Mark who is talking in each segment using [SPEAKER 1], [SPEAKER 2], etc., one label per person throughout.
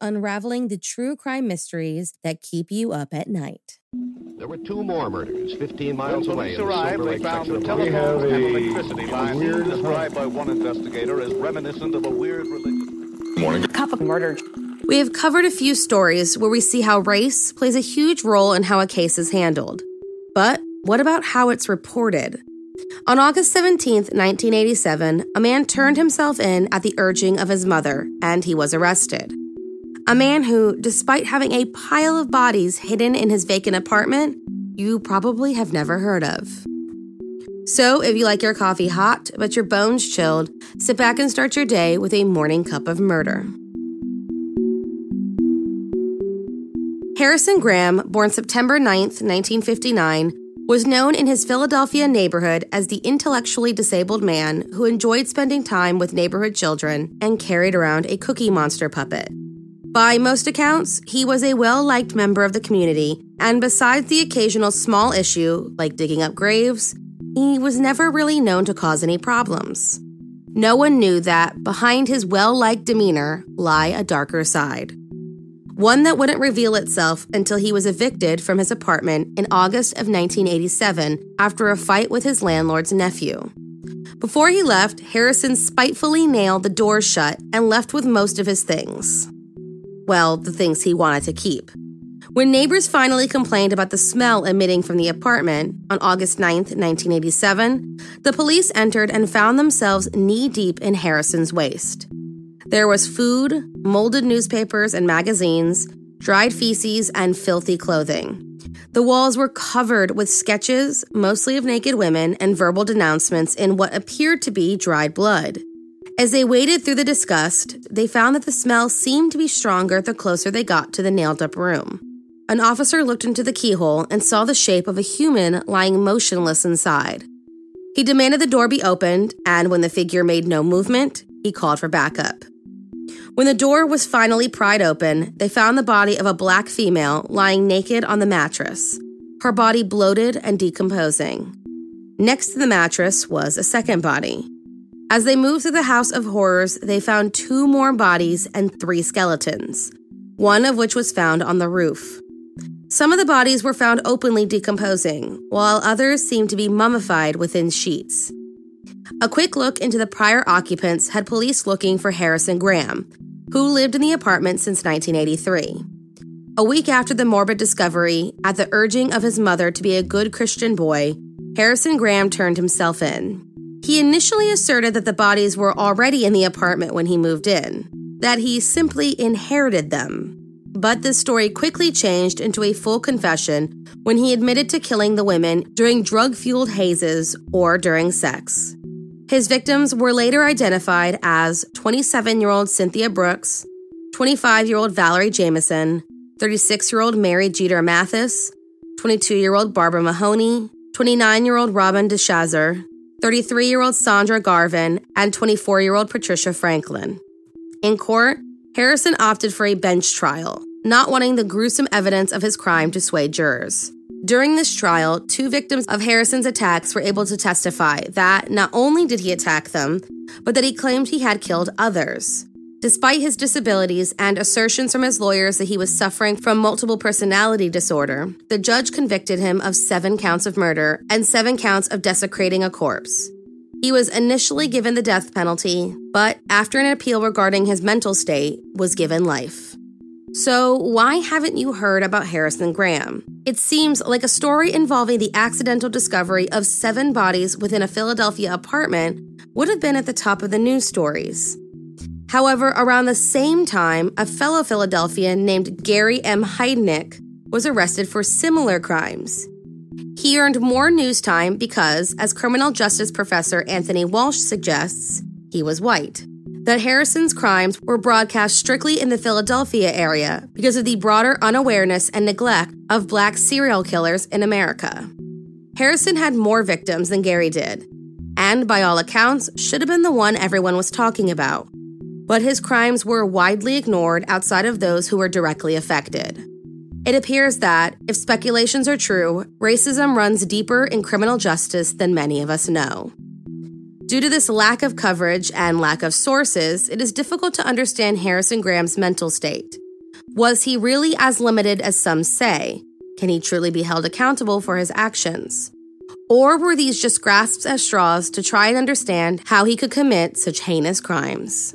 [SPEAKER 1] unraveling the true crime mysteries that keep you up at night.
[SPEAKER 2] There were two more murders 15 miles
[SPEAKER 3] when
[SPEAKER 2] away.
[SPEAKER 3] police arrived, they found the telephone and electricity lines described by one investigator as reminiscent of a weird religion.
[SPEAKER 4] Morning.
[SPEAKER 5] Cup of murder.
[SPEAKER 1] We have covered a few stories where we see how race plays a huge role in how a case is handled. But what about how it's reported? On August 17, 1987, a man turned himself in at the urging of his mother, and he was arrested. A man who, despite having a pile of bodies hidden in his vacant apartment, you probably have never heard of. So, if you like your coffee hot but your bones chilled, sit back and start your day with a morning cup of murder. Harrison Graham, born September 9, 1959, was known in his Philadelphia neighborhood as the intellectually disabled man who enjoyed spending time with neighborhood children and carried around a Cookie Monster puppet. By most accounts, he was a well liked member of the community, and besides the occasional small issue, like digging up graves, he was never really known to cause any problems. No one knew that behind his well liked demeanor lie a darker side one that wouldn't reveal itself until he was evicted from his apartment in August of 1987 after a fight with his landlord's nephew. Before he left, Harrison spitefully nailed the door shut and left with most of his things. Well, the things he wanted to keep. When neighbors finally complained about the smell emitting from the apartment on August 9, 1987, the police entered and found themselves knee deep in Harrison's waste. There was food, molded newspapers and magazines, dried feces, and filthy clothing. The walls were covered with sketches, mostly of naked women, and verbal denouncements in what appeared to be dried blood. As they waded through the disgust, they found that the smell seemed to be stronger the closer they got to the nailed up room. An officer looked into the keyhole and saw the shape of a human lying motionless inside. He demanded the door be opened, and when the figure made no movement, he called for backup. When the door was finally pried open, they found the body of a black female lying naked on the mattress, her body bloated and decomposing. Next to the mattress was a second body. As they moved through the House of Horrors, they found two more bodies and three skeletons, one of which was found on the roof. Some of the bodies were found openly decomposing, while others seemed to be mummified within sheets. A quick look into the prior occupants had police looking for Harrison Graham, who lived in the apartment since 1983. A week after the morbid discovery, at the urging of his mother to be a good Christian boy, Harrison Graham turned himself in. He initially asserted that the bodies were already in the apartment when he moved in, that he simply inherited them. But this story quickly changed into a full confession when he admitted to killing the women during drug fueled hazes or during sex. His victims were later identified as 27 year old Cynthia Brooks, 25 year old Valerie Jamison, 36 year old Mary Jeter Mathis, 22 year old Barbara Mahoney, 29 year old Robin DeShazer, 33 year old Sandra Garvin, and 24 year old Patricia Franklin. In court, Harrison opted for a bench trial, not wanting the gruesome evidence of his crime to sway jurors. During this trial, two victims of Harrison's attacks were able to testify that not only did he attack them, but that he claimed he had killed others. Despite his disabilities and assertions from his lawyers that he was suffering from multiple personality disorder, the judge convicted him of seven counts of murder and seven counts of desecrating a corpse. He was initially given the death penalty, but after an appeal regarding his mental state, was given life. So, why haven't you heard about Harrison Graham? It seems like a story involving the accidental discovery of seven bodies within a Philadelphia apartment would have been at the top of the news stories. However, around the same time, a fellow Philadelphian named Gary M. Heidnik was arrested for similar crimes. He earned more news time because, as criminal justice professor Anthony Walsh suggests, he was white. That Harrison's crimes were broadcast strictly in the Philadelphia area because of the broader unawareness and neglect of black serial killers in America. Harrison had more victims than Gary did, and by all accounts, should have been the one everyone was talking about but his crimes were widely ignored outside of those who were directly affected. It appears that, if speculations are true, racism runs deeper in criminal justice than many of us know. Due to this lack of coverage and lack of sources, it is difficult to understand Harrison Graham's mental state. Was he really as limited as some say? Can he truly be held accountable for his actions? Or were these just grasps at straws to try and understand how he could commit such heinous crimes?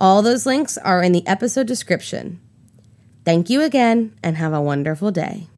[SPEAKER 1] All those links are in the episode description. Thank you again and have a wonderful day.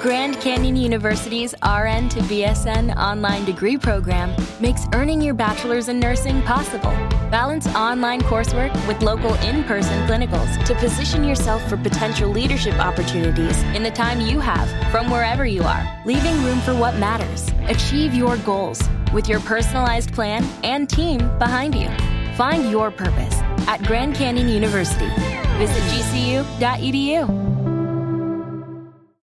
[SPEAKER 4] Grand Canyon University's RN to BSN online degree program makes earning your bachelor's in nursing possible. Balance online coursework with local in person clinicals to position yourself for potential leadership opportunities in the time you have from wherever you are, leaving room for what matters. Achieve your goals with your personalized plan and team behind you. Find your purpose at Grand Canyon University. Visit gcu.edu.